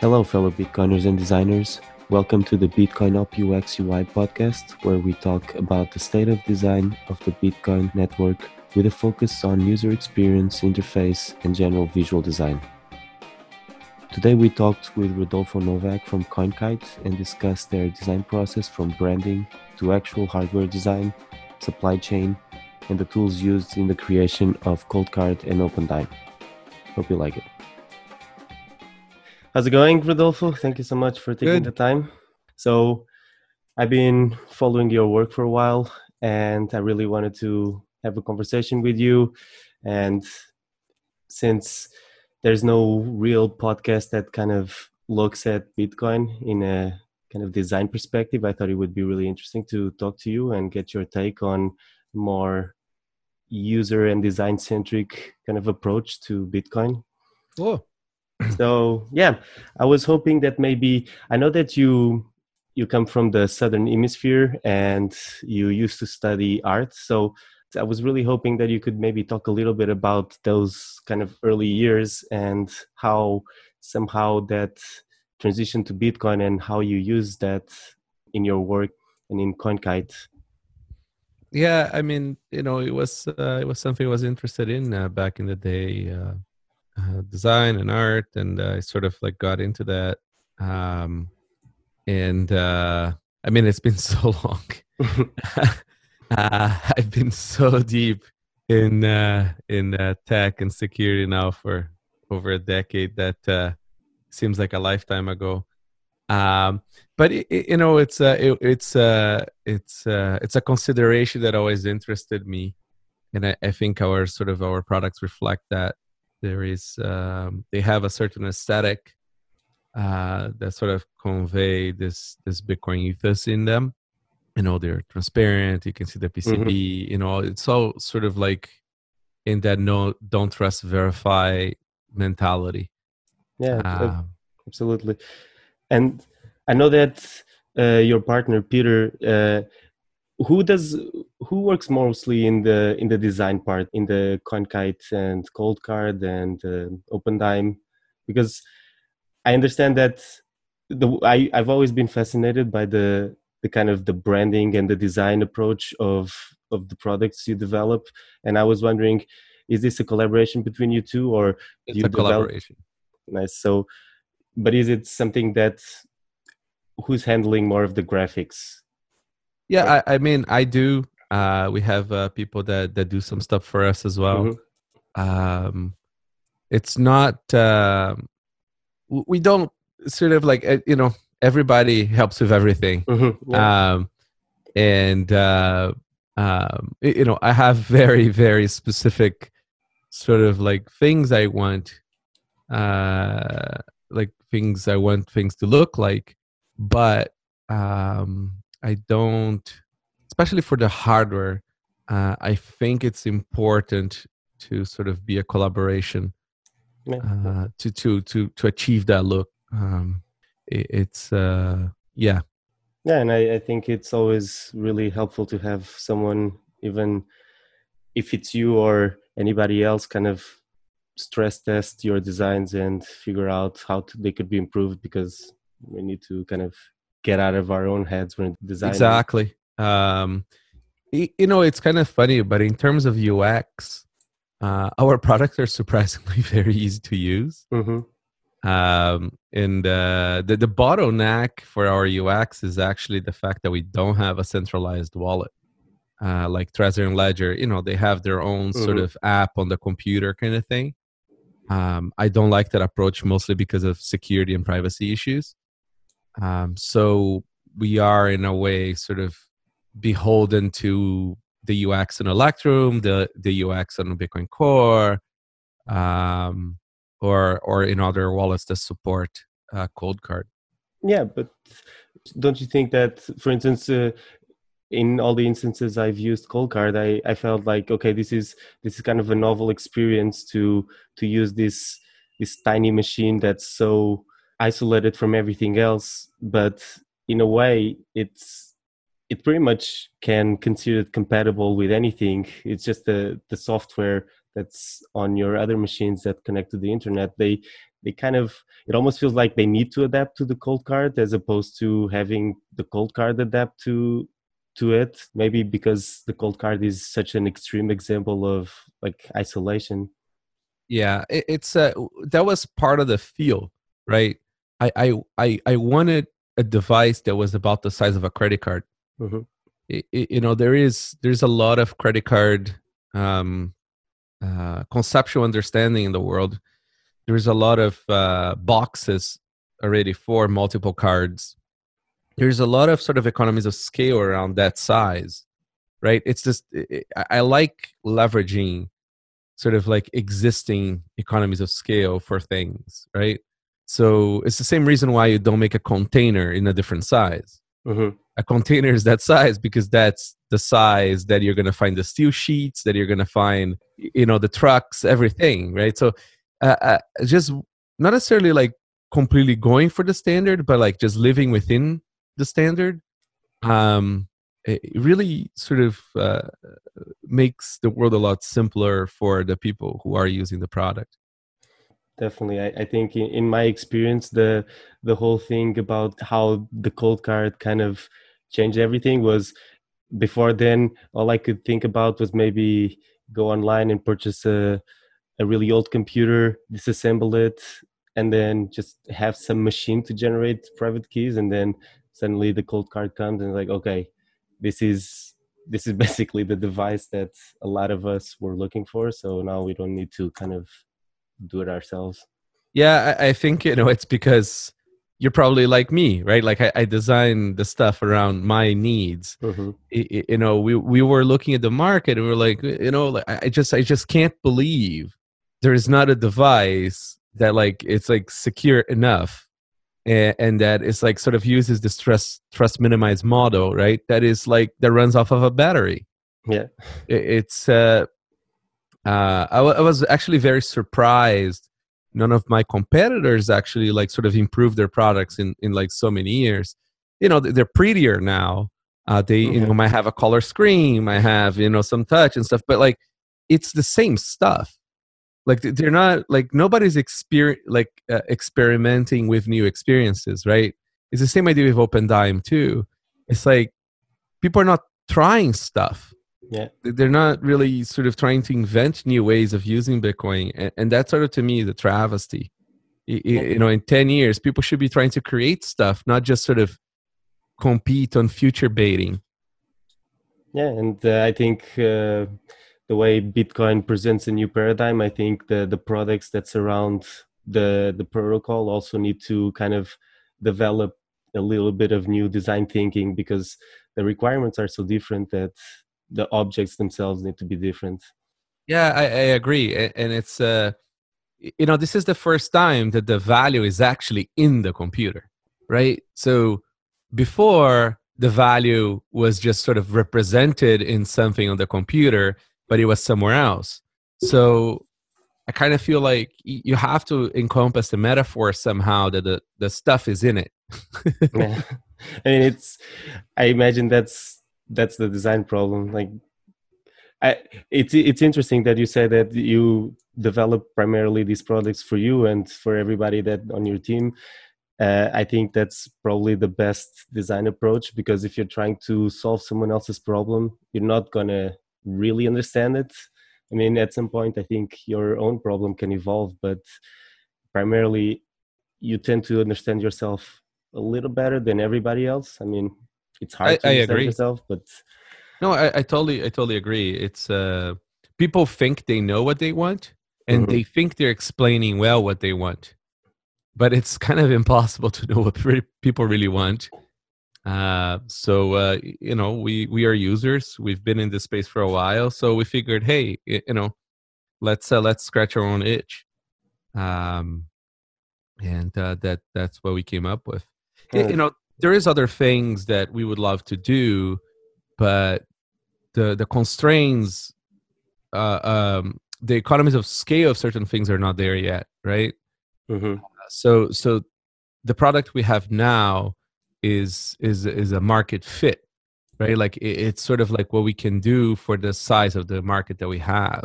Hello, fellow Bitcoiners and designers. Welcome to the Bitcoin Up UX UI podcast, where we talk about the state of design of the Bitcoin network with a focus on user experience, interface, and general visual design. Today, we talked with Rodolfo Novak from CoinKite and discussed their design process from branding to actual hardware design, supply chain, and the tools used in the creation of Coldcard and OpenDime. Hope you like it. How's it going, Rodolfo? Thank you so much for taking Good. the time. So, I've been following your work for a while, and I really wanted to have a conversation with you. And since there's no real podcast that kind of looks at Bitcoin in a kind of design perspective, I thought it would be really interesting to talk to you and get your take on more user and design centric kind of approach to Bitcoin. Oh. So yeah, I was hoping that maybe I know that you you come from the southern hemisphere and you used to study art. So I was really hoping that you could maybe talk a little bit about those kind of early years and how somehow that transition to Bitcoin and how you use that in your work and in CoinKite yeah i mean you know it was uh, it was something i was interested in uh, back in the day uh, uh design and art and uh, i sort of like got into that um, and uh, i mean it's been so long. I've been so deep in in tech and security now for over a decade that seems like a lifetime ago. Um, but it, it, you know it's a it, it's a it's a, it's a consideration that always interested me and I, I, think our sort of our products reflect that there is um, they have a certain aesthetic uh, that sort of convey this this bitcoin ethos in them. You know they're transparent you can see the pcb mm-hmm. you know it's all sort of like in that no don't trust verify mentality. Yeah uh, absolutely. And I know that uh, your partner Peter, uh, who does who works mostly in the in the design part in the CoinKite and Coldcard and uh, OpenDime, because I understand that the I I've always been fascinated by the the kind of the branding and the design approach of of the products you develop, and I was wondering, is this a collaboration between you two or it's you a develop? collaboration? Nice. So, but is it something that who's handling more of the graphics? Yeah, I, I mean, I do. Uh, we have uh, people that that do some stuff for us as well. Mm-hmm. Um, it's not. Uh, we don't sort of like uh, you know everybody helps with everything. Mm-hmm. Yeah. Um, and uh, um, you know, I have very very specific sort of like things I want, uh, like things I want things to look like but um, I don't, especially for the hardware. Uh, I think it's important to sort of be a collaboration uh, to to to to achieve that look. Um, it, it's uh, yeah, yeah, and I, I think it's always really helpful to have someone, even if it's you or anybody else, kind of stress test your designs and figure out how to, they could be improved because we need to kind of get out of our own heads when designing. Exactly. Um, you know, it's kind of funny, but in terms of UX, uh, our products are surprisingly very easy to use. Mm-hmm. Um, and uh, the, the bottleneck for our UX is actually the fact that we don't have a centralized wallet. Uh, like Trezor and Ledger, you know, they have their own mm-hmm. sort of app on the computer kind of thing. Um, I don't like that approach mostly because of security and privacy issues. Um, so we are in a way sort of beholden to the UX in Electrum, the the UX on Bitcoin Core, um, or or in other wallets that support uh, Coldcard. Yeah, but don't you think that, for instance, uh, in all the instances I've used Coldcard, I, I felt like okay, this is this is kind of a novel experience to to use this this tiny machine that's so isolated from everything else but in a way it's it pretty much can consider it compatible with anything. It's just the the software that's on your other machines that connect to the internet. They they kind of it almost feels like they need to adapt to the cold card as opposed to having the cold card adapt to to it maybe because the cold card is such an extreme example of like isolation. Yeah it, it's uh that was part of the feel right I, I i i wanted a device that was about the size of a credit card. Mm-hmm. it, it, you know there is there's a lot of credit card um uh conceptual understanding in the world. There's a lot of uh boxes already for multiple cards. There's a lot of sort of economies of scale around that size right? It's just i like leveraging sort of like existing economies of scale for things right so it's the same reason why you don't make a container in a different size. Mm-hmm. a container is that size because that's the size that you're going to find the steel sheets that you're going to find you know the trucks everything right? So uh, uh, just not necessarily like completely going for the standard but like just living within the standard um, it really sort of uh, makes the world a lot simpler for the people who are using the product definitely. I, I think in, my experience the the whole thing about how the cold card kind of changed everything was before then all i could think about was maybe go online and purchase a, a really old computer disassemble it and then just have some machine to generate private keys and then suddenly the cold card comes and like okay this is this is basically the device that a lot of us were looking for so now we don't need to kind of do it ourselves. Yeah i, I think you know it's because you're probably like me right? Like i, I design the stuff around my needs. Mm-hmm. you, you know we, we were looking at the market and we are like you know like i just i just can't believe there is not a device that like it's like secure enough and, and that is like sort of uses this trust trust minimize model right? That is like that runs off of a battery. Yeah. It, it's uh, uh I, w- I was actually very surprised none of my competitors actually like sort of improved their products in in like so many years. You know they're prettier now. Uh they mm-hmm. you know might have a color screen might have you know some touch and stuff but like it's the same stuff. Like they're not like nobody's exper- like uh, experimenting with new experiences right? It's the same idea with Opendime too. It's like people are not trying stuff yeah. They're not really sort of trying to invent new ways of using bitcoin and, and that sort of to me is a travesty you know in 10 years people should be trying to create stuff not just sort of compete on future baiting. Yeah and uh, i think uh, the way Bitcoin presents a new paradigm, I think the the products that surround the the protocol also need to kind of develop a little bit of new design thinking because the requirements are so different that the objects themselves need to be different. Yeah, I, I agree, and it's uh, you know this is the first time that the value is actually in the computer, right? So before the value was just sort of represented in something on the computer but it was somewhere else. So I kind of feel like you have to encompass the metaphor somehow that the, the stuff is in it. yeah. I mean, it's, I imagine that's, that's the design problem. Like, I, it's, it's interesting that you say that you develop primarily these products for you and for everybody that on your team. Uh, I think that's probably the best design approach because if you're trying to solve someone else's problem, you're not gonna really understand it i mean at some point i think your own problem can evolve but primarily you tend to understand yourself a little better than everybody else i mean it's hard I, to understand agree. yourself but no I, I, totally i totally agree it's uh people think they know what they want and mm-hmm. they think they're explaining well what they want but it's kind of impossible to know what people really want uh, so uh, you know, we we are users. We've been in this space for a while, so we figured, hey, you know, let's uh, let's scratch our own itch. Um, and uh, that that's what we came up with. You know, there is other things that we would love to do, but the the constraints, uh, um, the economies of scale of certain things are not there yet, right? Mm-hmm. So so the product we have now is is is a market fit right like it, it's sort of like what we can do for the size of the market that we have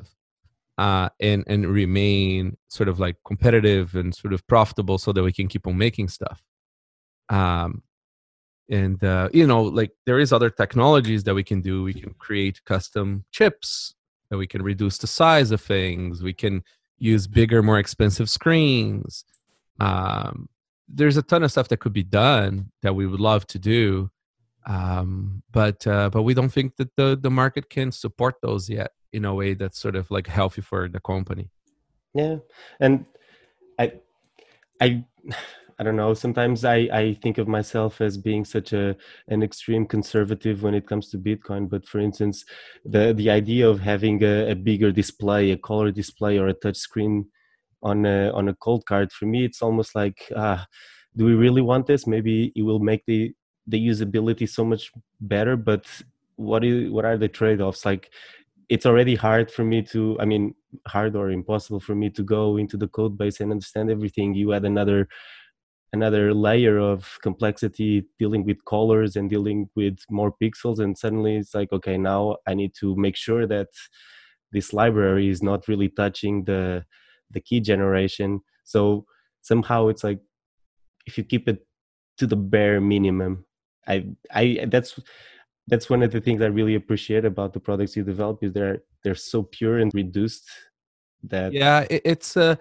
uh, and and remain sort of like competitive and sort of profitable so that we can keep on making stuff um, and uh, you know like there is other technologies that we can do. We can create custom chips that we can reduce the size of things. We can use bigger more expensive screens. Um, there's a ton of stuff that could be done that we would love to do um, but uh, but we don't think that the the market can support those yet in a way that's sort of like healthy for the company. Yeah and i i I don't know. Sometimes I, I think of myself as being such a an extreme conservative when it comes to Bitcoin. But for instance, the the idea of having a, a bigger display, a color display, or a touch screen on a on a Coldcard, for me, it's almost like, ah, do we really want this? Maybe it will make the the usability so much better. But what is what are the trade offs? Like, it's already hard for me to. I mean, hard or impossible for me to go into the code base and understand everything. You add another another layer of complexity dealing with colors and dealing with more pixels and suddenly it's like okay now i need to make sure that this library is not really touching the the key generation. So somehow it's like if you keep it to the bare minimum i i that's that's one of the things i really appreciate about the products you develop is they're they're so pure and reduced that yeah it, it's uh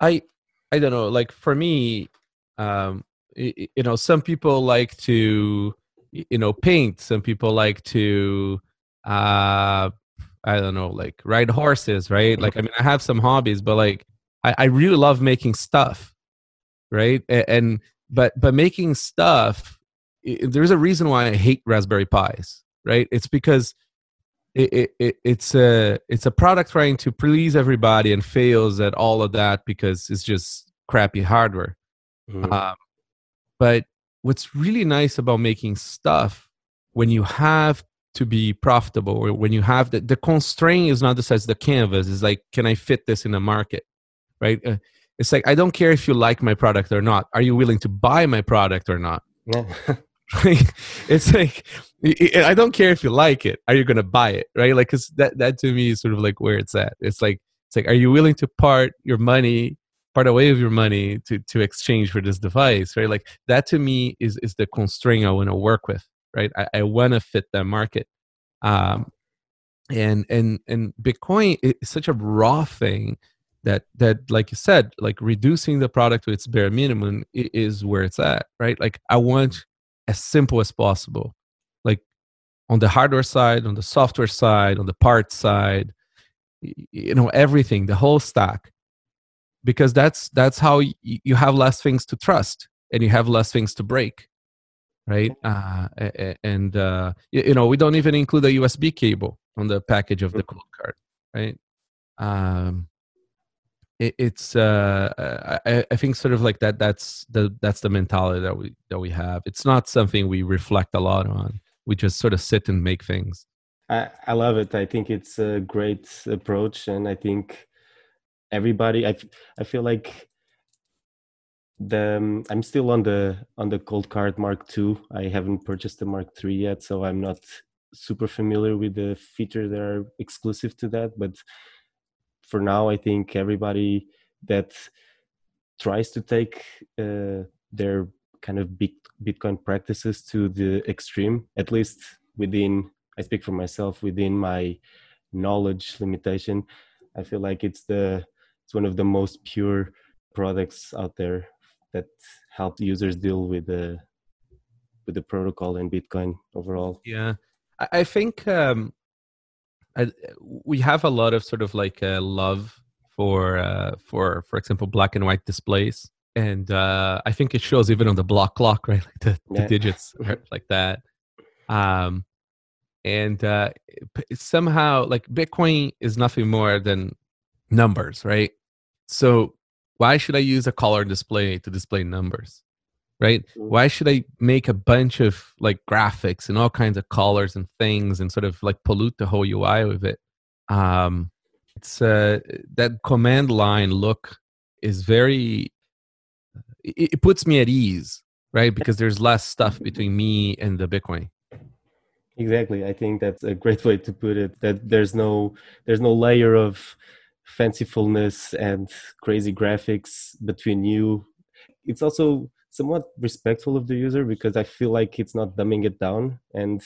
i i don't know like for me um, you, you know some people like to you know paint. Some people like to uh i don't know like ride horses right? Like i mean i have some hobbies but like i, I really love making stuff right? And, and but but making stuff there's a reason why i hate raspberry pis right? It's because it, it, it's a it's a product trying to please everybody and fails at all of that because it's just crappy hardware Mm-hmm. Um, but what's really nice about making stuff when you have to be profitable or when you have the, the constraint is not the size of the canvas is like can i fit this in the market? Right? Uh, it's like i don't care if you like my product or not. Are you willing to buy my product or not? Yeah. it's like i don't care if you like it. Are you going to buy it? Right? Like because that, that to me is sort of like where it's at. It's like it's like are you willing to part your money part away of your money to to exchange for this device right? Like that to me is is the constraint i want to work with right? I, I want to fit that market. Um and and and bitcoin is such a raw thing that that like you said like reducing the product to its bare minimum is where it's at right? Like i want as simple as possible. Like on the hardware side on the software side on the parts side you know everything the whole stack because that's that's how y- you have less things to trust and you have less things to break right? Uh, and uh, you know we don't even include a usb cable on the package of the cold card right? Um, it, it's uh, I, I think sort of like that that's the that's the mentality that we that we have. It's not something we reflect a lot on. We just sort of sit and make things. I, I love it. I think it's a great approach and i think everybody i i feel like the um, i'm still on the on the Coldcard mark ii i haven't purchased the mark iii yet so i'm not super familiar with the features that are exclusive to that but for now i think everybody that tries to take uh, their kind of big bitcoin practices to the extreme at least within i speak for myself within my knowledge limitation i feel like it's the it's one of the most pure products out there that help users deal with the with the protocol and Bitcoin overall. Yeah, I think um, I, we have a lot of sort of like a love for uh, for for example black and white displays, and uh, I think it shows even on the block clock, right? Like the, yeah. the digits, like that. Um, and uh, somehow, like Bitcoin is nothing more than numbers, right? So why should I use a color display to display numbers? Right? Mm-hmm. Why should I make a bunch of like graphics and all kinds of colors and things and sort of like pollute the whole UI with it? Um, it's uh, that command line look is very it, it puts me at ease, right? Because there's less stuff between me and the Bitcoin. Exactly. I think that's a great way to put it. That there's no there's no layer of fancifulness and crazy graphics between you. It's also somewhat respectful of the user because i feel like it's not dumbing it down. And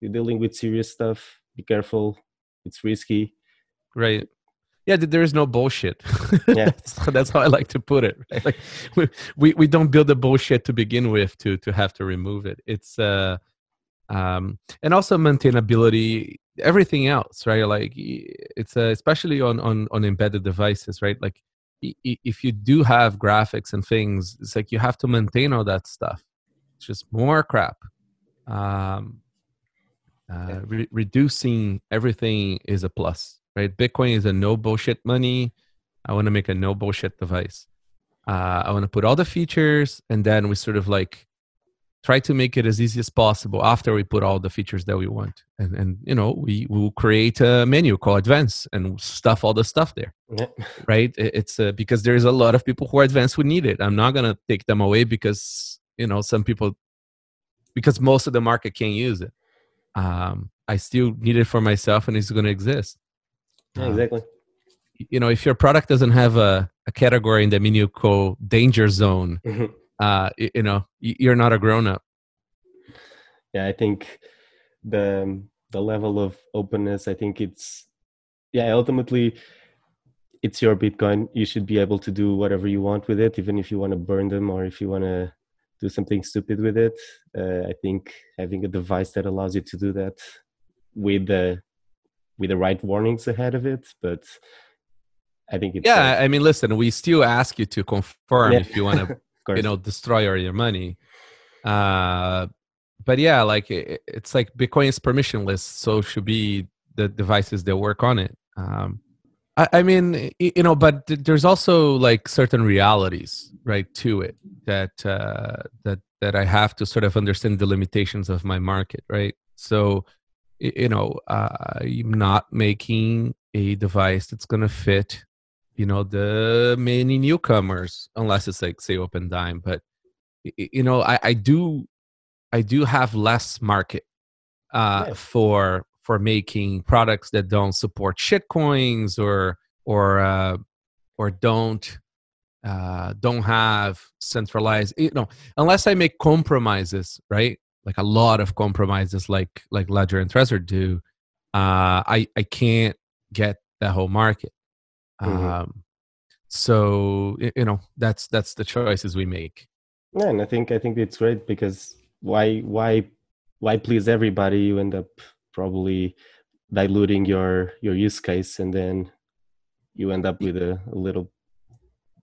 you're dealing with serious stuff. Be careful. It's risky. Right. Yeah there is no bullshit. Yeah. That's, how i like to put it right? like we, we we don't build the bullshit to begin with to to have to remove it. It's uh um and also maintainability everything else right? Like it's uh, especially on on on embedded devices right? Like if you do have graphics and things it's like you have to maintain all that stuff. It's just more crap. Um uh, re- reducing everything is a plus right? Bitcoin is a no bullshit money. I want to make a no bullshit device. Uh, i want to put all the features and then we sort of like try to make it as easy as possible after we put all the features that we want. And and you know we will create a menu called advanced and stuff all the stuff there yeah. right? It's uh, because there's a lot of people who are advanced who need it. I'm not going to take them away because you know some people because most of the market can't use it. Um, i still need it for myself and it's going to exist. Yeah, exactly. um, you know if your product doesn't have a, a category in the menu called danger zone mm-hmm uh, you know, you're not a grown up. Yeah, I think the the level of openness. I think it's yeah. Ultimately, it's your Bitcoin. You should be able to do whatever you want with it, even if you want to burn them or if you want to do something stupid with it. Uh, I think having a device that allows you to do that with the with the right warnings ahead of it, but I think it's yeah. I mean, listen, we still ask you to confirm yeah. if you want to you know destroy all your money. Uh but yeah like it, it's like bitcoin is permissionless so should be the devices that work on it. Um I, I mean you know but there's also like certain realities right to it that uh that that i have to sort of understand the limitations of my market right? So you know uh, i'm not making a device that's going to fit you know the many newcomers unless it's like say open dime but you know i, I do i do have less market uh, yeah. for for making products that don't support shitcoins or or uh, or don't uh, don't have centralized you know unless i make compromises right like a lot of compromises like like ledger and trezor do uh, i i can't get that whole market Mm-hmm. Um, so you know that's that's the choices we make. Yeah, and I think I think it's great because why why why please everybody? You end up probably diluting your your use case, and then you end up with a, a little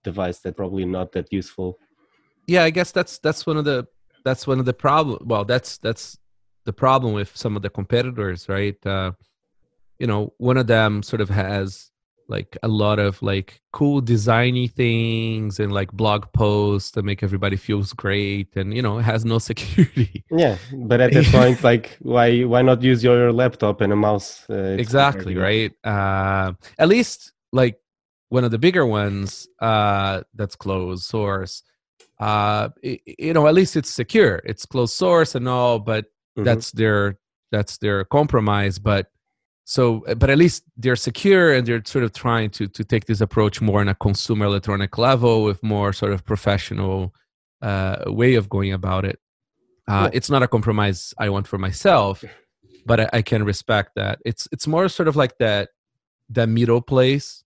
device that probably not that useful. Yeah, I guess that's that's one of the that's one of the problem. Well, that's that's the problem with some of the competitors, right? Uh, you know, one of them sort of has like a lot of like cool designy things and like blog posts that make everybody feels great and you know it has no security. Yeah but at that point like why why not use your laptop and a mouse? Uh, exactly right? Uh, at least like one of the bigger ones uh, that's closed source uh, it, you know at least it's secure. It's closed source and all but mm-hmm. that's their that's their compromise but so uh, but at least they're secure and they're sort of trying to to take this approach more on a consumer electronic level with more sort of professional uh, way of going about it. Uh, yeah. it's not a compromise i want for myself but I, I, can respect that. It's it's more sort of like that that middle place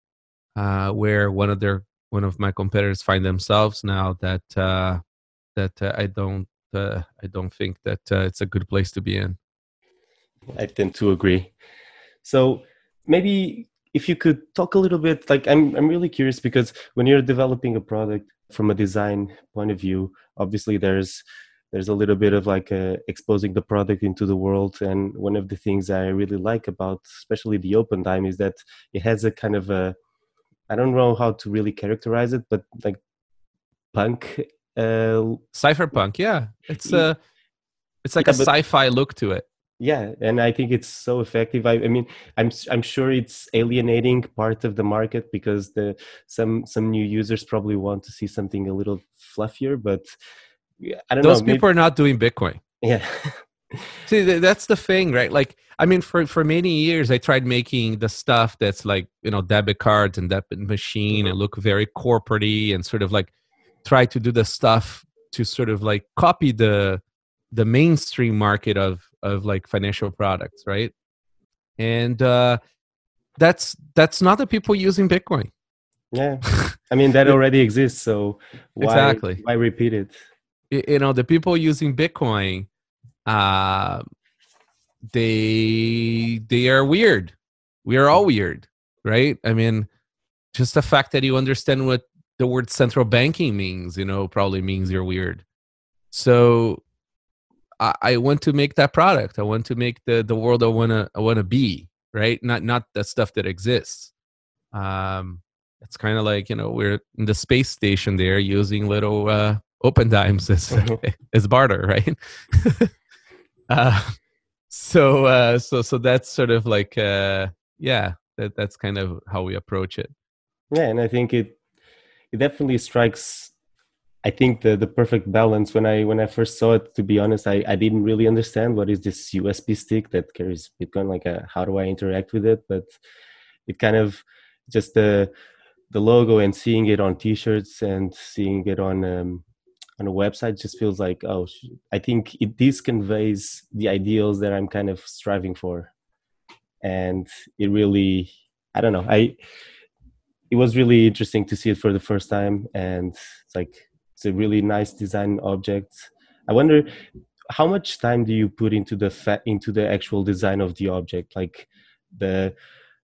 uh, where one of their one of my competitors find themselves now that uh, that uh, i don't i don't think that it's a good place to be in. I tend to agree so maybe if you could talk a little bit, like I'm I'm really curious because when you're developing a product from a design point of view, obviously there's there's a little bit of like uh, exposing the product into the world. And one of the things i really like about especially the Opendime is that it has a kind of a i don't know how to really characterize it but like punk uh cypherpunk yeah. It's a it's like yeah, a sci-fi look to it yeah and i think it's so effective I, I, mean i'm i'm sure it's alienating part of the market because the some some new users probably want to see something a little fluffier but i don't know. those know people maybe, are not doing bitcoin yeah See, that's the thing, right? Like, I mean, for for many years, I tried making the stuff that's like you know debit cards and debit machine mm-hmm. and look very corporatey and sort of like try to do the stuff to sort of like copy the the mainstream market of of like financial products, right? And uh, that's that's not the people using Bitcoin. Yeah, I mean that already exists, so why, exactly why repeat it? You know, the people using Bitcoin uh, they they are weird. We are all weird, right? I mean, just the fact that you understand what the word central banking means, you know, probably means you're weird. So I, I want to make that product. I want to make the the world I wanna I wanna be, right? Not not the stuff that exists. Um, it's kind of like you know we're in the space station there using little uh, Opendimes as as barter, right? Uh, so uh, so so that's sort of like uh, yeah, that that's kind of how we approach it. Yeah, and I think it it definitely strikes I think the the perfect balance when I when I first saw it to be honest I, I didn't really understand what is this USB stick that carries Bitcoin like a, uh, how do I interact with it? But it kind of just the the logo and seeing it on t-shirts and seeing it on um, on a website just feels like oh i think it this conveys the ideals that i'm kind of striving for. And it really i don't know i it was really interesting to see it for the first time. And it's like it's a really nice design object. I wonder how much time do you put into the fa- into the actual design of the object? Like the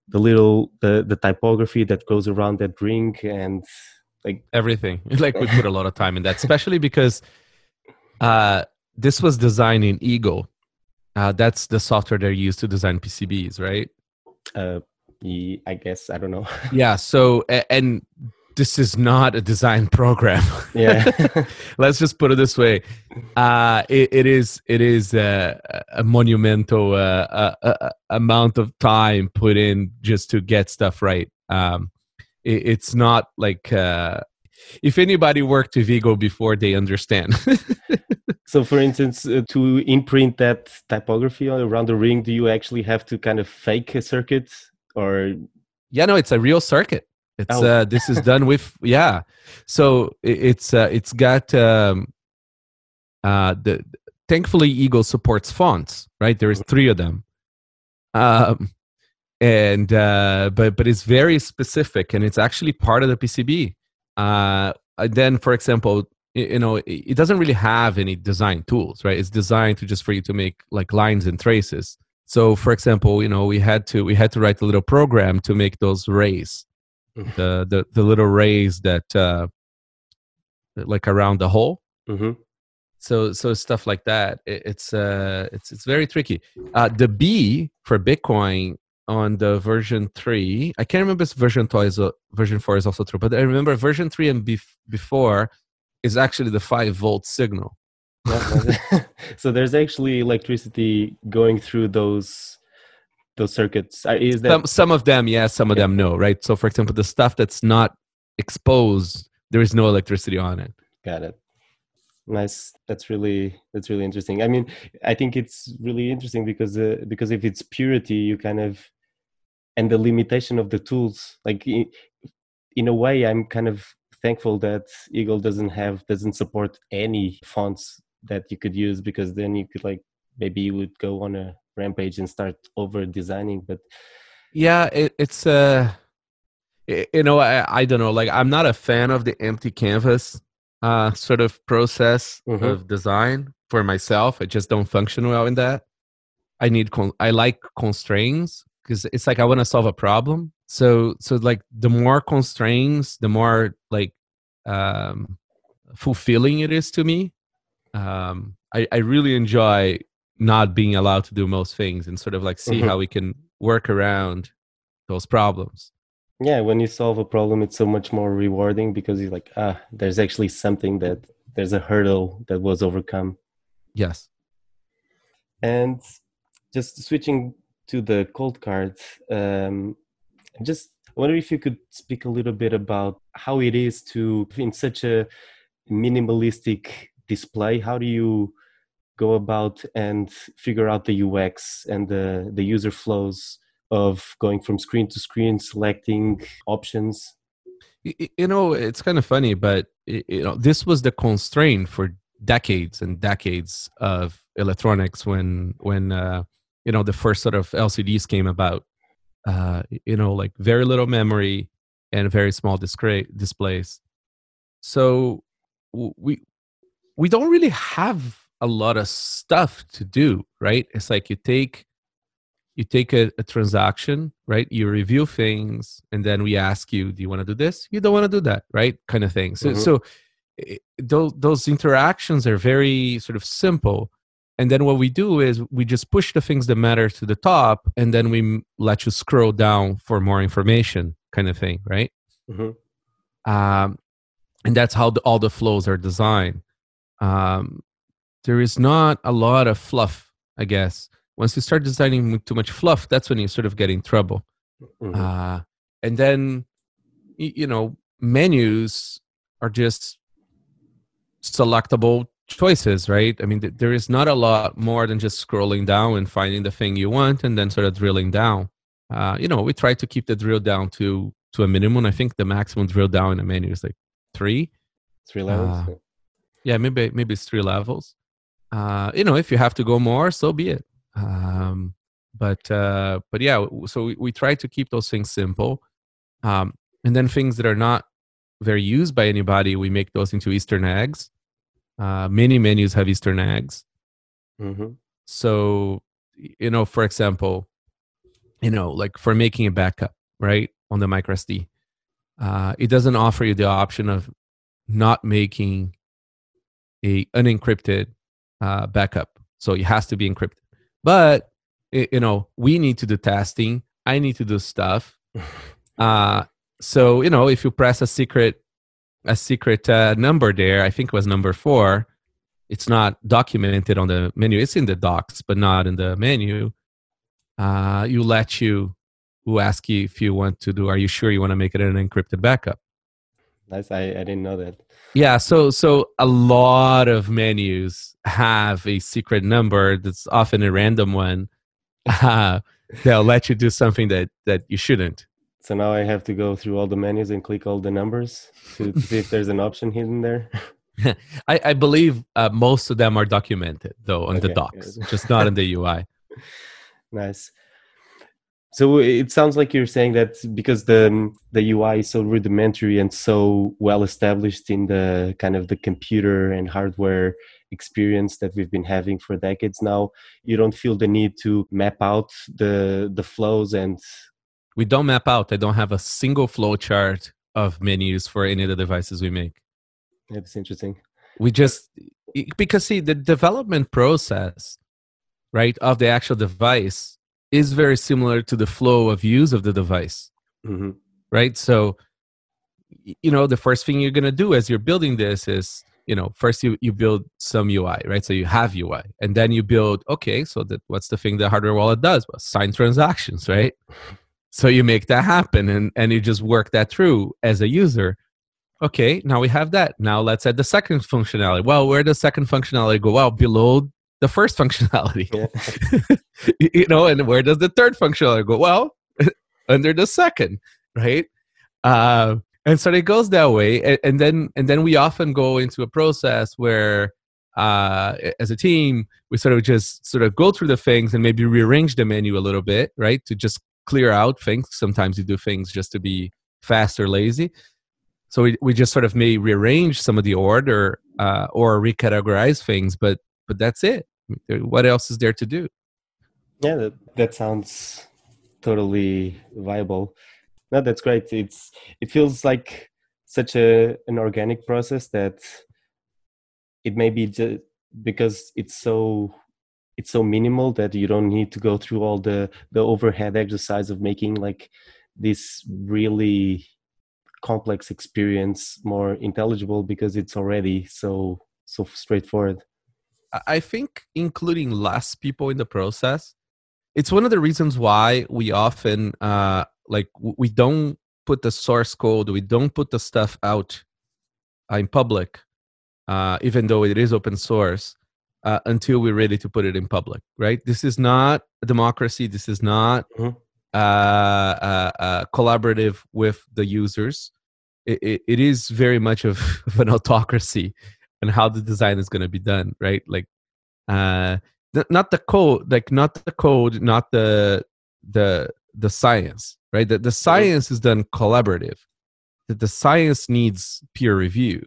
the little the the typography that goes around that ring and like everything. Like we put a lot of time in that especially because uh this was designed in eagle. Uh that's the software they use to design pcbs right? Uh i guess i don't know. Yeah so and this is not a design program yeah let's just put it this way uh it, it is it is a, a monumental uh, a, a amount of time put in just to get stuff right um it's not like uh, if anybody worked with Eagle before, they understand. so, for instance, uh, to imprint that typography around the ring, do you actually have to kind of fake a circuit, or? Yeah, no, it's a real circuit. It's oh. uh, this is done with yeah. So it's uh, it's got um, uh, the thankfully Eagle supports fonts, right? There is mm-hmm. three of them. Um, and uh, but but it's very specific and it's actually part of the PCB. Uh, then, for example, you know it doesn't really have any design tools, right? It's designed to just for you to make like lines and traces. So, for example, you know we had to we had to write a little program to make those rays, the the the little rays that uh, like around the hole. Mm-hmm so so stuff like that it, it's uh it's it's very tricky uh the b for bitcoin on the version three. I can't remember if version two is version four is also true, but I remember version three and bef- before is actually the five volt signal. so there's actually electricity going through those those circuits. Uh, is that some, some of them yes, some of yeah. them no, right? So for example, the stuff that's not exposed, there is no electricity on it. Got it nice that's really that's really interesting i mean i think it's really interesting because uh, because if it's purity you kind of and the limitation of the tools like in, in a way i'm kind of thankful that eagle doesn't have doesn't support any fonts that you could use because then you could like maybe you would go on a rampage and start over designing but yeah it, it's uh you know I, I don't know like i'm not a fan of the empty canvas uh sort of process mm-hmm. of design for myself i just don't function well in that i need con- i like constraints because it's like I want to solve a problem. So so like the more constraints, the more like um, fulfilling it is to me. Um, I, I really enjoy not being allowed to do most things and sort of like see mm-hmm. how we can work around those problems. Yeah, when you solve a problem, it's so much more rewarding because you're like, ah, there's actually something that there's a hurdle that was overcome. Yes. And just switching to the Coldcard, um, just I wonder if you could speak a little bit about how it is to, in such a minimalistic display, how do you go about and figure out the ux and the the user flows of going from screen to screen selecting options. You know it's kind of funny but you know this was the constraint for decades and decades of electronics when when uh, you know the first sort of lcds came about. Uh, you know like very little memory and very small display displays. So we we don't really have a lot of stuff to do right? It's like you take you take a, a, transaction right? You review things and then we ask you do you want to do this? You don't want to do that right? Kind of thing. So, mm-hmm. so it, those, those interactions are very sort of simple. And then what we do is we just push the things that matter to the top and then we let you scroll down for more information kind of thing right? Mm-hmm. um, and that's how the, all the flows are designed. Um, there is not a lot of fluff i guess. Once you start designing too much fluff that's when you sort of get in trouble. Mm-hmm. uh, and then you know menus are just selectable choices right? I mean th- there is not a lot more than just scrolling down and finding the thing you want and then sort of drilling down. Uh, you know we try to keep the drill down to to a minimum. I think the maximum drill down in a menu is like three. Three levels? Uh, yeah maybe maybe it's three levels uh, you know if you have to go more so be it um, but uh, but yeah, so we, we try to keep those things simple, um, and then things that are not very used by anybody, we make those into Eastern eggs. Uh, many menus have Eastern eggs. Mm-hmm. So you know, for example, you know, like for making a backup, right on the microSD, uh, it doesn't offer you the option of not making a unencrypted uh, backup. So it has to be encrypted. But you know, we need to do testing. I need to do stuff. Uh, so you know, if you press a secret a secret uh, number there, I think it was number four. It's not documented on the menu. It's in the docs, but not in the menu. Uh, you let you who ask you if you want to do. Are you sure you want to make it an encrypted backup? Nice. I, I didn't know that. Yeah. So so a lot of menus have a secret number that's often a random one uh, they'll let you do something that that you shouldn't. So now i have to go through all the menus and click all the numbers to, to see if there's an option hidden there. I, I, believe uh, most of them are documented though on okay, the docs just not in the ui nice so it sounds like you're saying that because the um, the UI is so rudimentary and so well established in the kind of the computer and hardware experience that we've been having for decades now, you don't feel the need to map out the the flows and we don't map out. I don't have a single flow chart of menus for any of the devices we make. That's interesting. We just because see the development process, right, of the actual device is very similar to the flow of use of the device mm-hmm. right? So you know the first thing you're going to do as you're building this is you know first you, you build some ui right? So you have ui and then you build okay so that what's the thing the hardware wallet does? Well sign transactions right? So you make that happen and and you just work that through as a user. Okay now we have that. Now let's add the second functionality. Well where does second functionality go? Well below the first functionality. Yeah. you know, and where does the third functionality go? Well, under the second, right? Uh, and so it goes that way, and, and, then and then we often go into a process where, uh, as a team, we sort of just sort of go through the things and maybe rearrange the menu a little bit, right, to just clear out things. Sometimes you do things just to be fast or lazy. So we, we just sort of may rearrange some of the order uh, or recategorize things, but but that's it what else is there to do? Yeah that, that sounds totally viable. No that's great. It's it feels like such a an organic process that it may be just because it's so it's so minimal that you don't need to go through all the the overhead exercise of making like this really complex experience more intelligible because it's already so so straightforward I think including less people in the process, it's one of the reasons why we often uh, like we don't put the source code, we don't put the stuff out uh, in public, uh, even though it is open source, uh, until we're ready to put it in public right? This is not a democracy this is not mm-hmm. uh, uh, collaborative with the users. It, it, it is very much of, of, an autocracy and how the design is going to be done right? Like uh not the code like not the code not the the the science right? The, the mm-hmm. science is done collaborative. The, the science needs peer review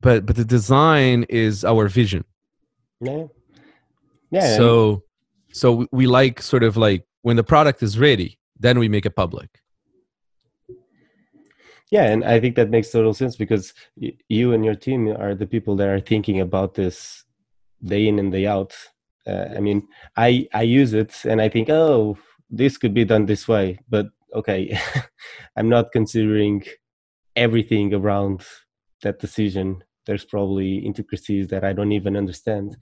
but but the design is our vision. Yeah. Yeah so so we like sort of like when the product is ready then we make it public yeah and i think that makes total sense because you and your team are the people that are thinking about this day in and day out. Uh, i mean i i use it and i think oh this could be done this way but okay i'm not considering everything around that decision. There's probably intricacies that i don't even understand.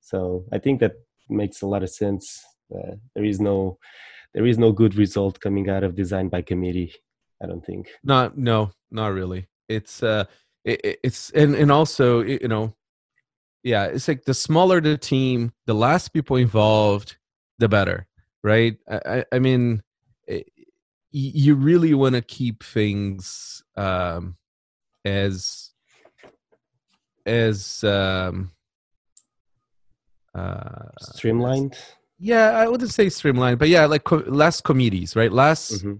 So i think that makes a lot of sense. Uh, there is no there is no good result coming out of design by committee i don't think. Not no not really. It's uh it, it's and and also you know yeah it's like the smaller the team the less people involved the better right? I i mean it, you really want to keep things um as as um uh streamlined? Yeah i wouldn't say streamlined but yeah like co- less committees right? Less mm-hmm.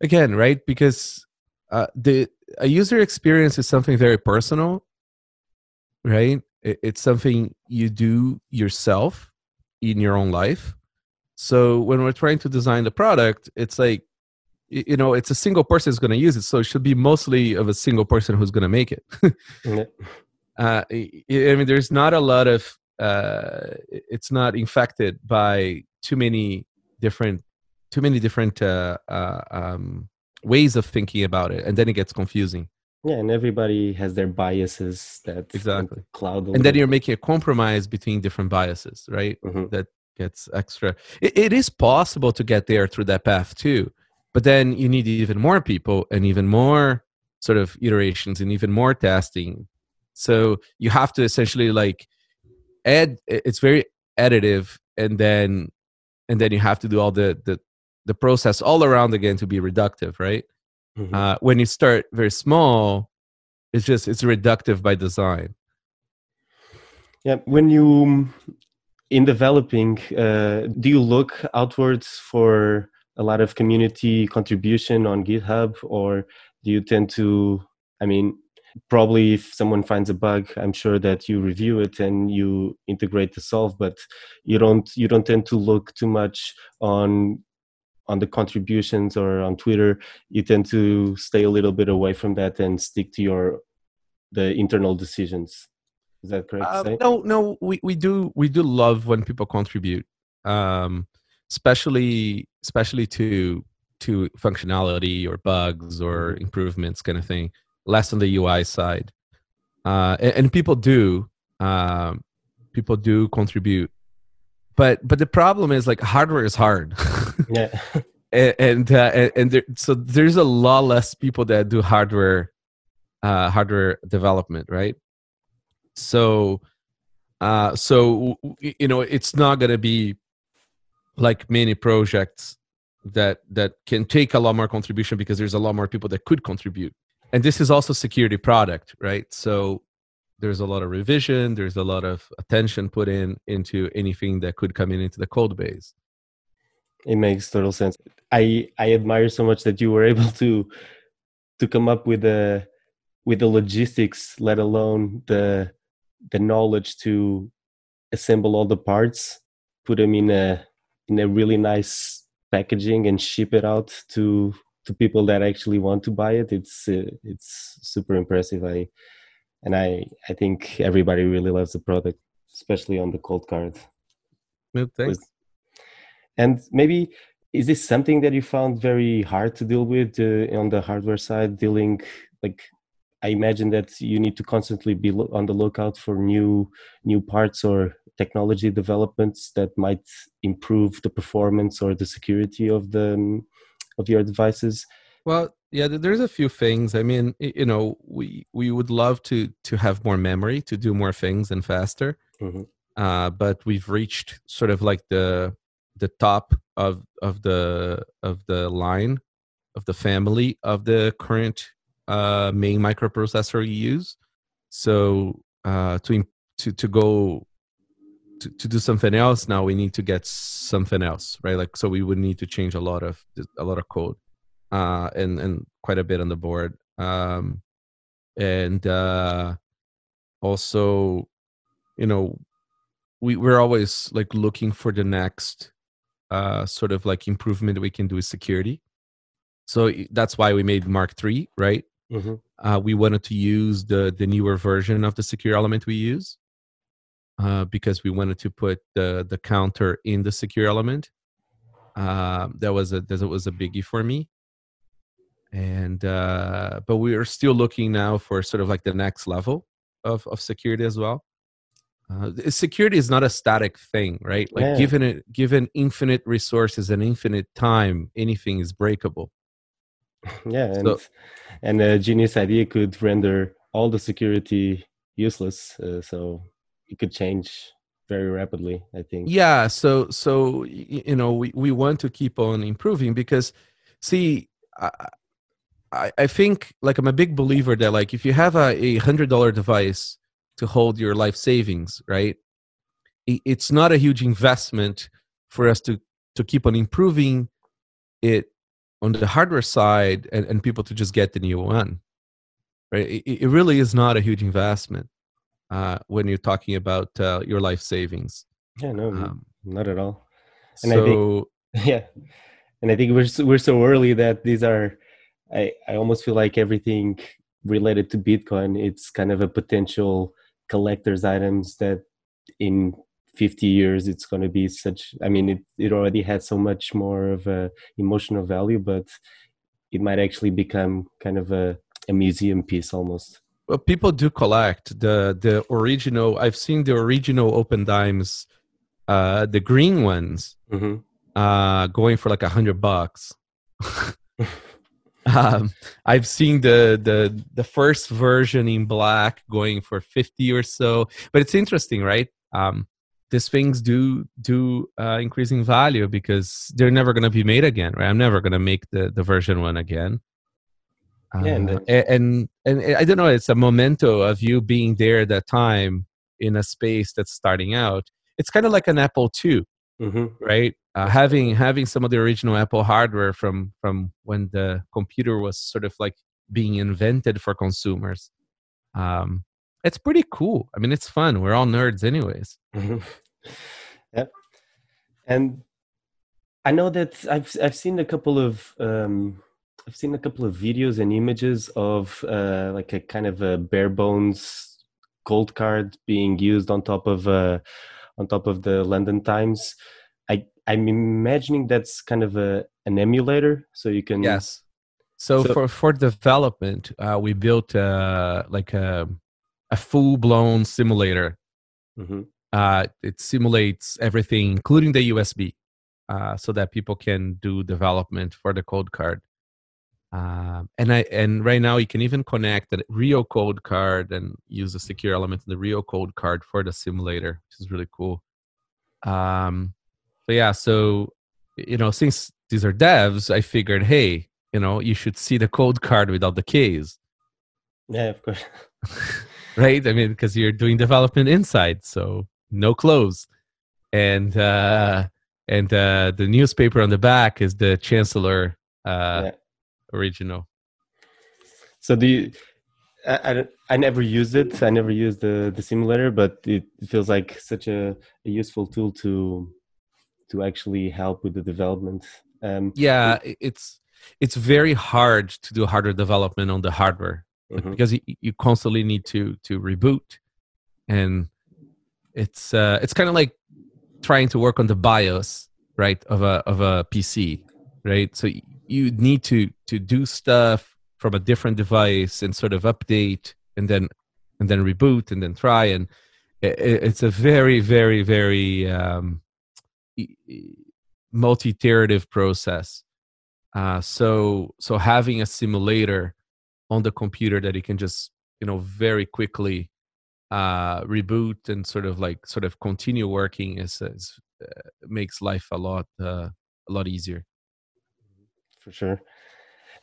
Again right? Because uh the a user experience is something very personal right? It, it's something you do yourself in your own life. So when we're trying to design the product it's like you know it's a single person who's going to use it so it should be mostly of a single person who's going to make it. Uh, i mean there's not a lot of uh, it's not infected by too many different too many different uh, uh, um, ways of thinking about it and then it gets confusing. Yeah and everybody has their biases that exactly. cloud and then you're making a compromise between different biases right? Mm-hmm. that gets extra. It, it is possible to get there through that path too but then you need even more people and even more sort of iterations and even more testing. So you have to essentially like add it's very additive and then and then you have to do all the the, the process all around again to be reductive right? Mm-hmm. uh, when you start very small it's just it's reductive by design. Yeah when you in developing uh, do you look outwards for a lot of community contribution on github? Or do you tend to i mean probably if someone finds a bug i'm sure that you review it and you integrate the solve but you don't you don't tend to look too much on on the contributions or on twitter you tend to stay a little bit away from that and stick to your the internal decisions. Is that correct um, no no we, we do we do love when people contribute um especially especially to to functionality or bugs or mm-hmm. improvements kind of thing less on the ui side. Uh, and, and, people do um, people do contribute. But but the problem is like hardware is hard yeah. And and, uh, and, and there, so there's a lot less people that do hardware uh, hardware development right? So uh, so you know it's not going to be like many projects that that can take a lot more contribution because there's a lot more people that could contribute. And this is also security product right? So there's a lot of revision there's a lot of attention put in into anything that could come in into the code base it makes total sense. I i admire so much that you were able to to come up with the with the logistics let alone the the knowledge to assemble all the parts put them in a in a really nice packaging and ship it out to to people that actually want to buy it. It's uh, it's super impressive. I and i i think everybody really loves the product especially on the Coldcard well, thanks. And maybe is this something that you found very hard to deal with uh, on the hardware side dealing like i imagine that you need to constantly be on the lookout for new new parts or technology developments that might improve the performance or the security of the of your devices Well, yeah, there's a few things. I mean, you know, we we would love to to have more memory to do more things and faster. Mm-hmm. Uh, but we've reached sort of like the the top of of the of the line of the family of the current uh, main microprocessor you use. So uh, to to to go to, to do something else now we need to get something else right like so we would need to change a lot of a lot of code uh and and quite a bit on the board um and uh also you know we we're always like looking for the next uh sort of like improvement we can do with security so that's why we made mark 3 right mm-hmm. uh, we wanted to use the the newer version of the secure element we use uh, because we wanted to put the the counter in the secure element. Uh, that was a that was a biggie for me. And uh, but we are still looking now for sort of like the next level of of security as well. Uh, security is not a static thing, right? Like yeah. given it given infinite resources and infinite time, anything is breakable. Yeah, and so, and a genius idea could render all the security useless. Uh, so it could change very rapidly i think yeah so so you know we, we want to keep on improving because see I, I think like i'm a big believer that like if you have a, a hundred dollar device to hold your life savings right it's not a huge investment for us to to keep on improving it on the hardware side and, and people to just get the new one right it, it really is not a huge investment uh, when you're talking about uh, your life savings. Yeah, no, um, not at all. And so, I think, yeah, and I think we're so, we're so early that these are. I I almost feel like everything related to Bitcoin, it's kind of a potential collector's items that in 50 years it's going to be such i mean it, it already has so much more of a emotional value but it might actually become kind of a, a museum piece almost well, people do collect the the original. I've seen the original Opendimes, uh, the green ones, mm-hmm. uh, going for like a hundred bucks. um, I've seen the the the first version in black going for fifty or so. But it's interesting, right? Um, these things do do uh, increasing value because they're never going to be made again, right? I'm never going to make the the version one again yeah, and, uh, and, and and I don't know. It's a memento of you being there at that time in a space that's starting out. It's kind of like an Apple II, mm-hmm. right? Uh, having having some of the original Apple hardware from from when the computer was sort of like being invented for consumers. Um, it's pretty cool. I mean, it's fun. We're all nerds, anyways. Mm-hmm. Yep. And I know that I've I've seen a couple of um, I've seen a couple of videos and images of uh, like a kind of a bare bones Coldcard being used on top of uh, on top of the London Times. I I'm imagining that's kind of a an emulator, so you can yes. So, so for for development, uh, we built uh, like a a full blown simulator. Mm-hmm. Uh, it simulates everything, including the USB, uh, so that people can do development for the Coldcard. Um, and I and right now you can even connect a Rio card and use a secure element in the Rio card for the simulator, which is really cool. Um, so yeah, so you know, since these are devs, I figured, hey, you know, you should see the Coldcard without the keys. Yeah, of course. right? I mean, because you're doing development inside, so no clothes, and uh, and uh, the newspaper on the back is the chancellor. Uh, yeah original. So do you, I, I, I never used it. I never used the the simulator, but it feels like such a, a useful tool to to actually help with the development. Um, yeah, it's it's very hard to do hardware development on the hardware mm-hmm. because you, you constantly need to to reboot, and it's uh, it's kind of like trying to work on the BIOS right of a of a PC, right? So you need to to do stuff from a different device and sort of update and then and then reboot and then try and it's a very very very um, multi-iterative process Uh, so so having a simulator on the computer that you can just you know very quickly uh, reboot and sort of like sort of continue working is, is uh, makes life a lot uh, a lot easier. For sure.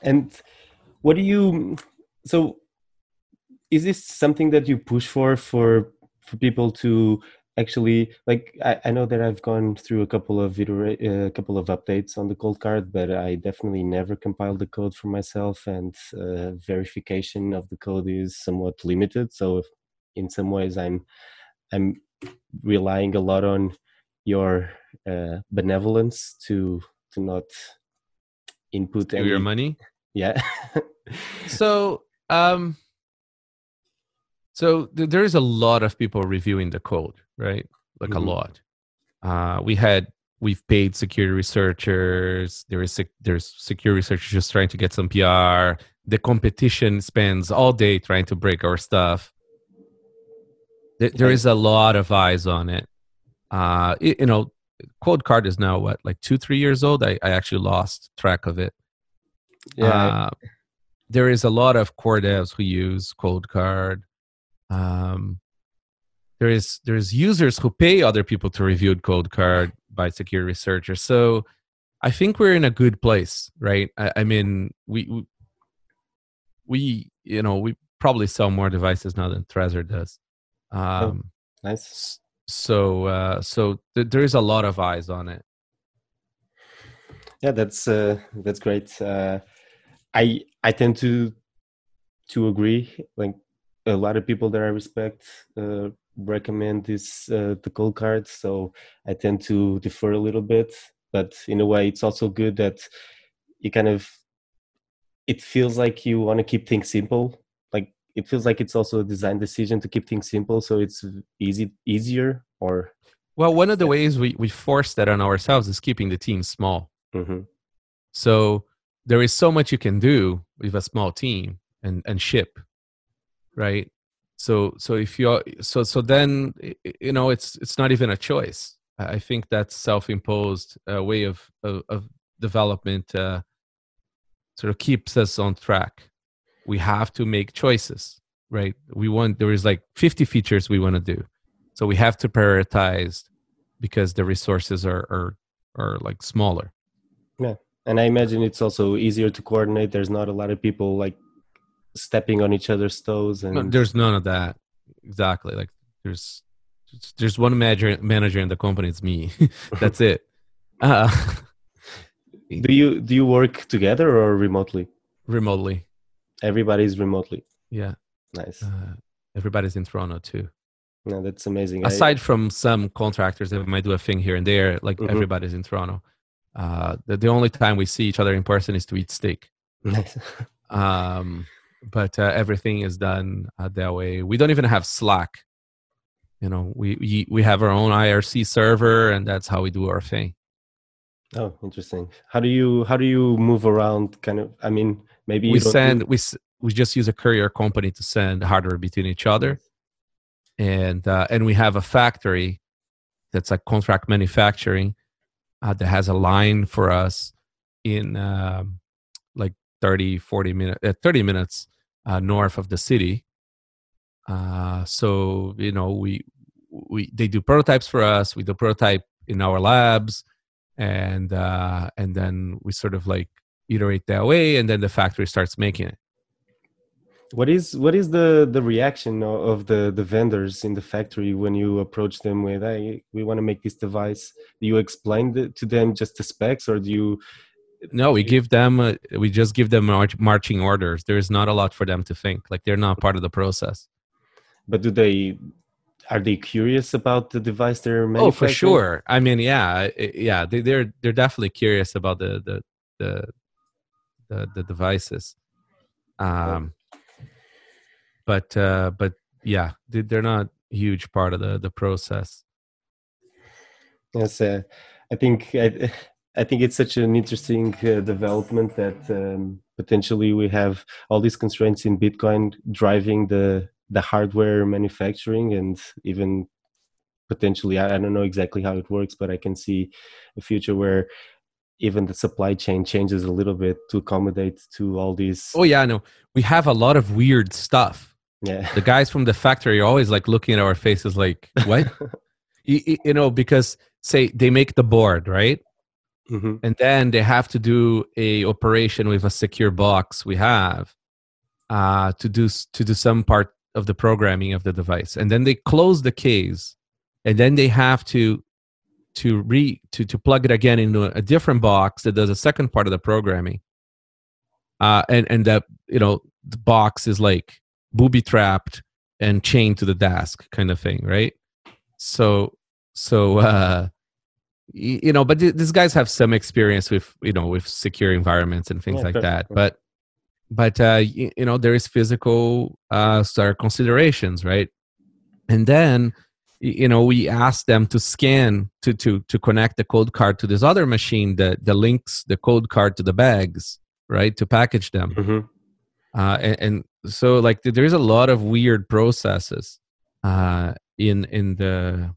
And what do you? So, is this something that you push for for for people to actually like I, I know that i've gone through a couple of a uh, couple of updates on the Coldcard, but i definitely never compiled the code for myself and uh, verification of the code is somewhat limited so in some ways i'm i'm relying a lot on your uh, benevolence to to not input your money yeah so um so th- there is a lot of people reviewing the code, right? Like mm-hmm. a lot. Uh, we had we've paid security researchers. There is sec- there's security researchers just trying to get some PR. The competition spends all day trying to break our stuff. Th- there is a lot of eyes on it. Uh, it, you know, Coldcard is now what like two three years old. I, I actually lost track of it. Yeah. Uh, there is a lot of core devs who use Coldcard um, there is there's users who pay other people to review Coldcard by security researchers so i think we're in a good place right i, I mean we, we, we you know we probably sell more devices now than Trezor does oh, um, oh, nice so uh, so th- there is a lot of eyes on it yeah that's uh, that's great uh, i i tend to to agree like a lot of people that I respect uh, recommend this uh, the Coldcard, so I tend to defer a little bit. But in a way, it's also good that you kind of it feels like you want to keep things simple. It feels like it's also a design decision to keep things simple, so it's easy easier. Or well, one of the ways we we force that on ourselves is keeping the team small. Mm-hmm. So there is so much you can do with a small team and and ship right so so if you're so so then you know it's it's not even a choice i think that self-imposed uh, way of, of, of development uh, sort of keeps us on track we have to make choices right? We want there is like 50 features we want to do. So we have to prioritize because the resources are are are like smaller. Yeah and i imagine it's also easier to coordinate. There's not a lot of people like stepping on each other's toes and there's none of that. Exactly like there's there's one manager manager in the company it's me. That's it. Uh, do you do you work together or remotely? Remotely everybody's remotely yeah nice uh, everybody's in toronto too no that's amazing aside I, from some contractors that might do a thing here and there like mm-hmm. everybody's in toronto uh, the, the only time we see each other in person is to eat steak nice. um but uh, everything is done uh, that way. We don't even have Slack. You know, we, we we have our own IRC server, and that's how we do our thing. Oh, interesting. How do you how do you move around? Kind of. I mean, maybe we send do... we we just use a courier company to send hardware between each other, and uh, and we have a factory that's like contract manufacturing uh, that has a line for us in um, like 30 40 minutes uh, 30 minutes uh, north of the city. Uh, so you know we we they do prototypes for us. We do prototype in our labs, and uh, and then we sort of like iterate that way, and then the factory starts making it. What is what is the the reaction of the the vendors in the factory when you approach them with, "Hey, we want to make this device"? Do you explain the, to them just the specs, or do you no we give them uh, we just give them march, marching orders there's not a lot for them to think like they're not part of the process but do they are they curious about the device they're manufacturing? oh for sure i mean yeah yeah they, they're they're definitely curious about the the the the, the devices. Um but uh but yeah they're not huge part of the the process. Yes uh, i think I, I think it's such an interesting uh, development that um, potentially we have all these constraints in Bitcoin driving the the hardware manufacturing and even potentially I, I don't know exactly how it works, but I can see a future where even the supply chain changes a little bit to accommodate to all these oh yeah no we have a lot of weird stuff. Yeah. The guys from the factory are always like looking at our faces like what? You, you, know because say they make the board right? Mm-hmm. and then they have to do a operation with a secure box we have uh, to do to do some part of the programming of the device. And then they close the case. And then they have to to re to, to plug it again into a different box that does a second part of the programming. Uh, and and that you know the box is like booby trapped and chained to the desk kind of thing right? So so uh you know but th- these guys have some experience with you know with secure environments and things like that but but uh you, you, know there is physical uh sort considerations right? And then you know we ask them to scan to to to connect the Coldcard to this other machine that that links the Coldcard to the bags right to package them mm-hmm. uh, and, and, so like there's a lot of weird processes uh, in in the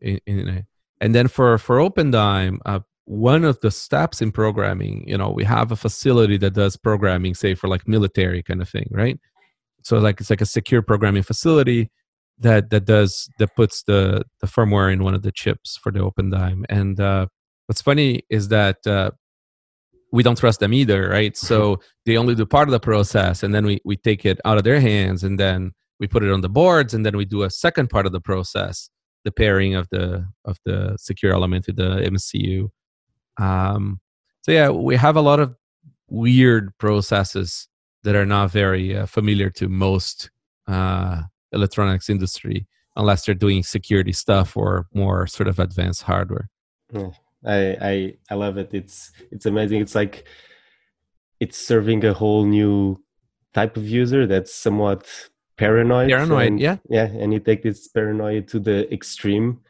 in, in and then for for Opendime, uh, one of the steps in programming, you know, we have a facility that does programming, say for like military kind of thing, right? So like it's like a secure programming facility that that does that puts the the firmware in one of the chips for the Opendime. And uh, what's funny is that uh, we don't trust them either, right? So they only do part of the process, and then we we take it out of their hands, and then we put it on the boards, and then we do a second part of the process, the pairing of the of the secure element to the MCU. Um, so yeah, we have a lot of weird processes that are not very uh, familiar to most uh, electronics industry unless they're doing security stuff or more sort of advanced hardware. Yeah, I I I love it. It's it's amazing. It's like it's serving a whole new type of user that's somewhat paranoid. Paranoid, and, yeah, yeah, and you take this paranoia to the extreme,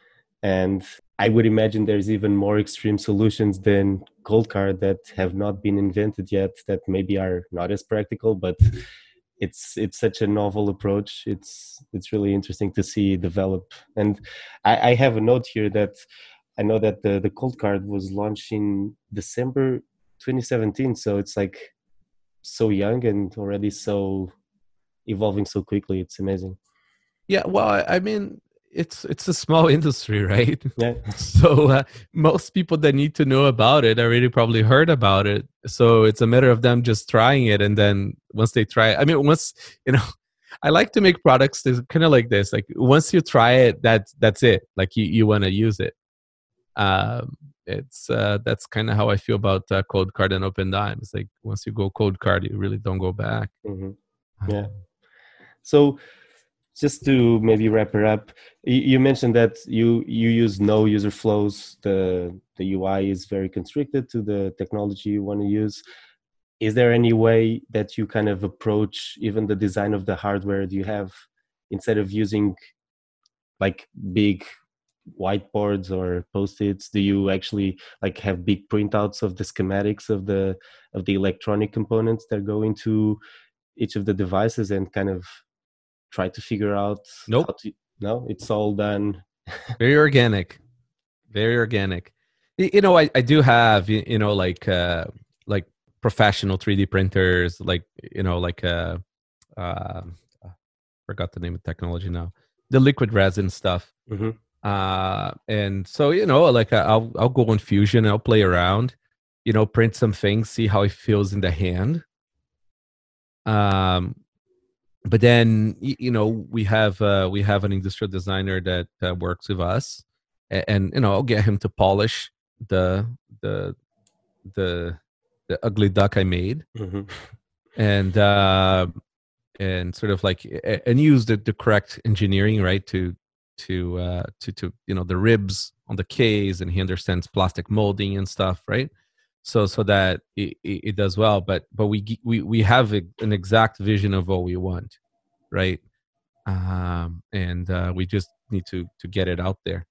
and I would imagine there's even more extreme solutions than Coldcard that have not been invented yet that maybe are not as practical, but it's it's such a novel approach. It's it's really interesting to see develop. And I, I have a note here that I know that the the Coldcard was launched in December 2017, so it's like so young and already so evolving so quickly. It's amazing. Yeah, well, I mean, it's it's a small industry, right? Yeah. So uh, most people that need to know about it already probably heard about it. So it's a matter of them just trying it, and then once they try, it, I mean, once you know, I like to make products that's kind of like this. Like once you try it, that's that's it. Like you you want to use it. Um, it's uh, that's kind of how I feel about uh, Coldcard and Opendime. It's like once you go Coldcard, you really don't go back. Mm-hmm. Yeah. So just to maybe wrap it up you mentioned that you you use no user flows. The the ui is very constricted to the technology you want to use. Is there any way that you kind of approach even the design of the hardware do you have instead of using like big whiteboards or post-its? Do you actually like have big printouts of the schematics of the of the electronic components that go into each of the devices and kind of try to figure out nope. to, no it's all done. Very organic. Very organic. You know i, I do have you know like uh like professional 3d printers like you know like uh uh forgot the name of technology now. The liquid resin stuff. Mm-hmm. uh and so you know like uh, i'll i'll go on fusion i'll play around you know print some things see how it feels in the hand. Um but then you know we have uh, we have an industrial designer that uh, works with us and, and, you know i'll get him to polish the the the the ugly duck i made mm-hmm. and uh and sort of like and use the, the correct engineering right to to uh to to you know the ribs on the case and he understands plastic molding and stuff right so so that it, it, does well but but we we we have a, an exact vision of what we want right? Um, and uh, we just need to to get it out there.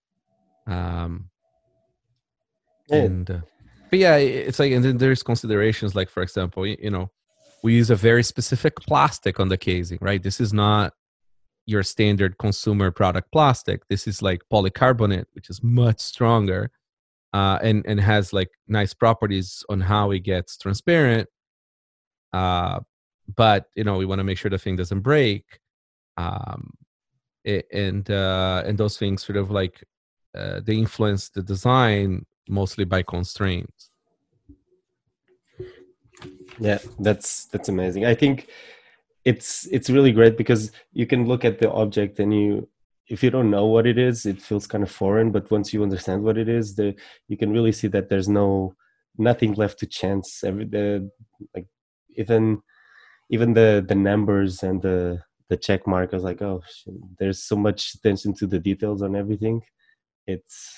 Um, yeah. and uh, but yeah it's like and then there's considerations like for example you, you know we use a very specific plastic on the casing right? This is not your standard consumer product plastic. This is like polycarbonate which is much stronger uh, and and has like nice properties on how it gets transparent. Uh, but you know we want to make sure the thing doesn't break, um, it, and uh, and those things sort of like uh, they influence the design mostly by constraints. Yeah, that's that's amazing. I think it's it's really great because you can look at the object and you if you don't know what it is it feels kind of foreign but once you understand what it is the you can really see that there's no nothing left to chance every the like even even the the numbers and the the check mark i was like oh there's so much attention to the details on everything it's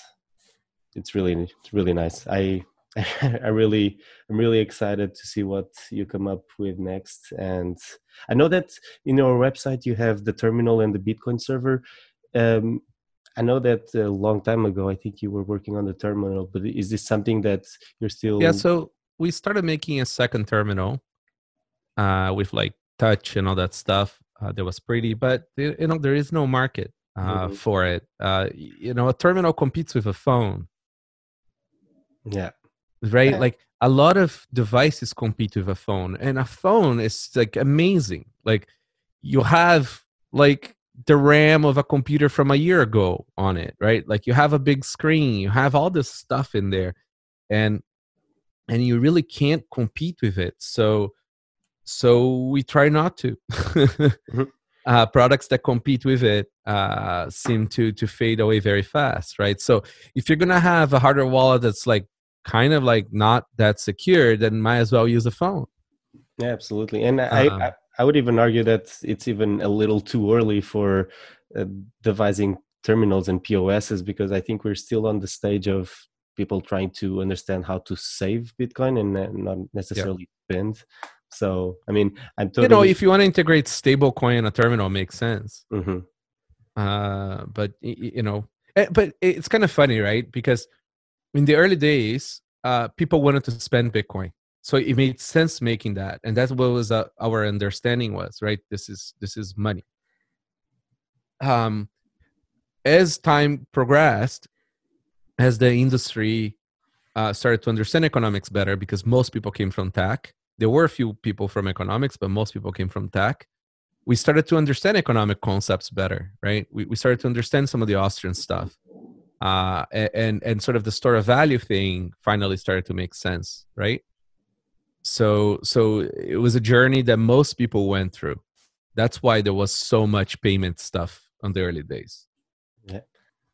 it's really it's really nice i I really, I'm really excited to see what you come up with next. And I know that in your website you have the terminal and the Bitcoin server. Um, I know that a long time ago, I think you were working on the terminal, but is this something that you're still? Yeah. So we started making a second terminal uh, with like touch and all that stuff. Uh, that was pretty, but you know there is no market uh, mm-hmm. for it. Uh, you know, a terminal competes with a phone. Yeah right yeah. like a lot of devices compete with a phone and a phone is like amazing like you have like the ram of a computer from a year ago on it right like you have a big screen you have all this stuff in there and and you really can't compete with it so so we try not to mm-hmm. uh, products that compete with it uh, seem to to fade away very fast right so if you're gonna have a hardware wallet that's like kind of like not that secure, then might as well use a phone. Yeah, absolutely. And I, I would even argue that it's even a little too early for uh, devising terminals and POSs because I think we're still on the stage of people trying to understand how to save Bitcoin and uh, not necessarily yeah. spend. So, I mean, I'm totally. You know, if you want to integrate stablecoin in a terminal, makes sense. Mm-hmm. Uh, but you know, eh, but it's kind of funny, right? Because in the early days, uh, people wanted to spend Bitcoin, so it made sense making that, and that's what was uh, our understanding was right. This is this is money. Um, as time progressed, as the industry uh, started to understand economics better, because most people came from tech. There were a few people from economics, but most people came from tech. We started to understand economic concepts better, right? We, we started to understand some of the Austrian stuff uh, and and sort of the store of value thing finally started to make sense, right? So so it was a journey that most people went through. That's why there was so much payment stuff on the early days. Yeah.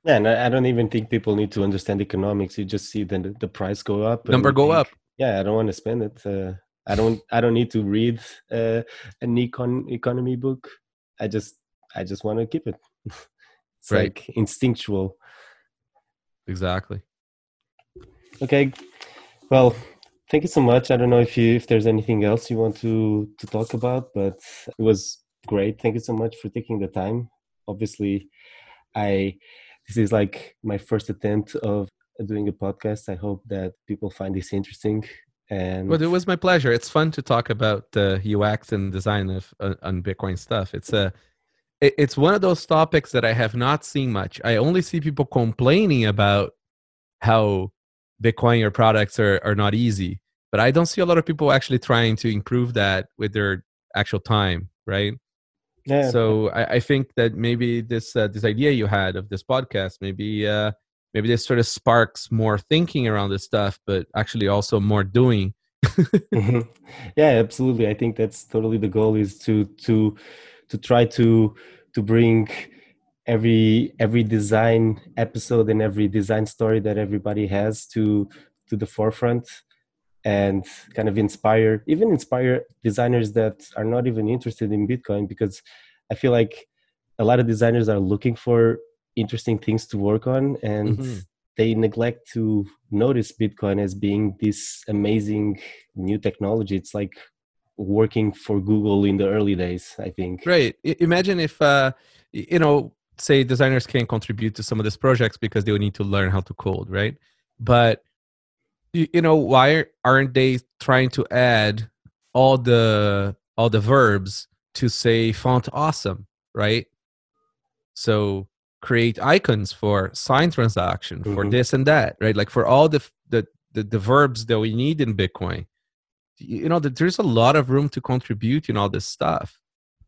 Yeah, and I don't even think people need to understand economics. You just see the the price go up, number go think, up. Yeah, I don't want to spend it. Uh, I don't. I don't need to read uh, an econ economy book. I just. I just want to keep it. it's right. like instinctual. Exactly. Okay. Well, thank you so much. I don't know if you if there's anything else you want to to talk about, but it was great. Thank you so much for taking the time. Obviously, I this is like my first attempt of doing a podcast. I hope that people find this interesting. And well, it was my pleasure. It's fun to talk about the UX and design of uh, on Bitcoin stuff. It's a it's one of those topics that I have not seen much. I only see people complaining about how Bitcoin or products are, are not easy, but I don't see a lot of people actually trying to improve that with their actual time, right? Yeah. So I, I think that maybe this uh, this idea you had of this podcast, maybe uh, maybe this sort of sparks more thinking around this stuff, but actually also more doing. mm-hmm. Yeah, absolutely. I think that's totally the goal is to to to try to to bring every every design episode and every design story that everybody has to to the forefront and kind of inspire even inspire designers that are not even interested in bitcoin because i feel like a lot of designers are looking for interesting things to work on and mm-hmm. they neglect to notice bitcoin as being this amazing new technology it's like working for Google in the early days, I think. Right. Imagine if, uh, you know, say designers can contribute to some of these projects because they would need to learn how to code, right? But, you you know, why aren't they trying to add all the all the verbs to say font awesome, right? So create icons for sign transaction mm-hmm. for this and that right like for all the, the the the verbs that we need in bitcoin you know there's a lot of room to contribute in all this stuff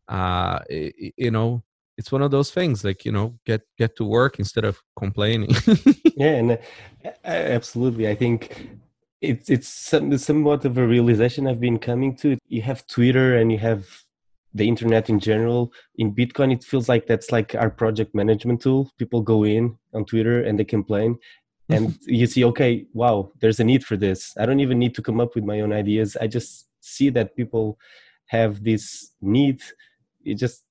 uh you know it's one of those things like you know get get to work instead of complaining. Yeah and uh, absolutely i think it's it's somewhat of a realization i've been coming to. You have twitter and you have the internet in general. In bitcoin it feels like that's like our project management tool. People go in on twitter and they complain and you see okay wow there's a need for this. I don't even need to come up with my own ideas. I just see that people have this need. You just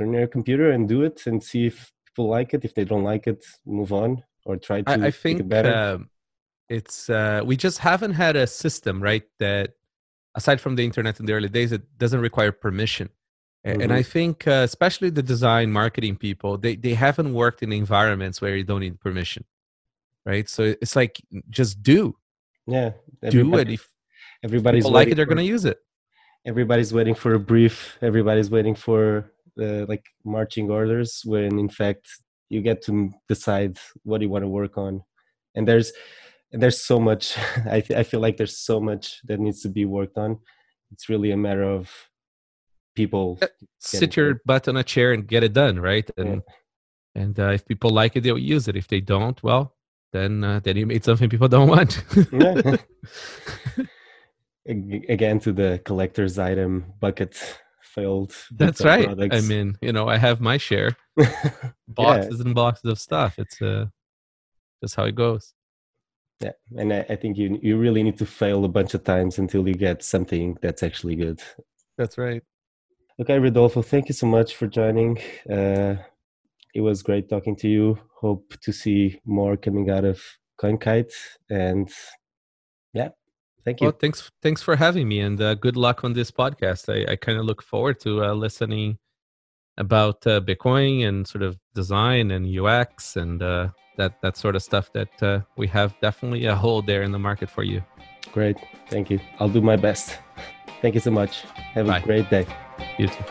turn your computer and do it and see if people like it if they don't like it move on or try to i, I think it better uh, it's uh, we just haven't had a system right that aside from the internet in the early days it doesn't require permission mm-hmm. and i think uh, especially the design marketing people they, they haven't worked in environments where you don't need permission right? So it's like just do. Yeah, do it. If everybody's like it, they're going to use it. Everybody's waiting for a brief. Everybody's waiting for the like marching orders. When in fact you get to decide what you want to work on, and there's and there's so much. I th- I feel like there's so much that needs to be worked on. It's really a matter of people sit your butt on a chair and get it done, right? And yeah. and uh, if people like it, they'll use it. If they don't, well, then uh, then you made something people don't want. Again, to the collector's item bucket failed. That's right. Products. I mean, you know, I have my share, boxes yeah. and boxes of stuff. It's uh, just how it goes. Yeah, and I, I think you you really need to fail a bunch of times until you get something that's actually good. That's right. Okay, Rodolfo, thank you so much for joining. Uh, it was great talking to you. Hope to see more coming out of CoinKite. And thank you. Well, thanks, thanks for having me, and uh, good luck on this podcast. I, I kind of look forward to uh, listening about uh, Bitcoin and sort of design and UX and uh, that that sort of stuff. That uh, we have definitely a hole there in the market for you. Great, thank you. I'll do my best. Thank you so much. Have Bye. a great day. You too.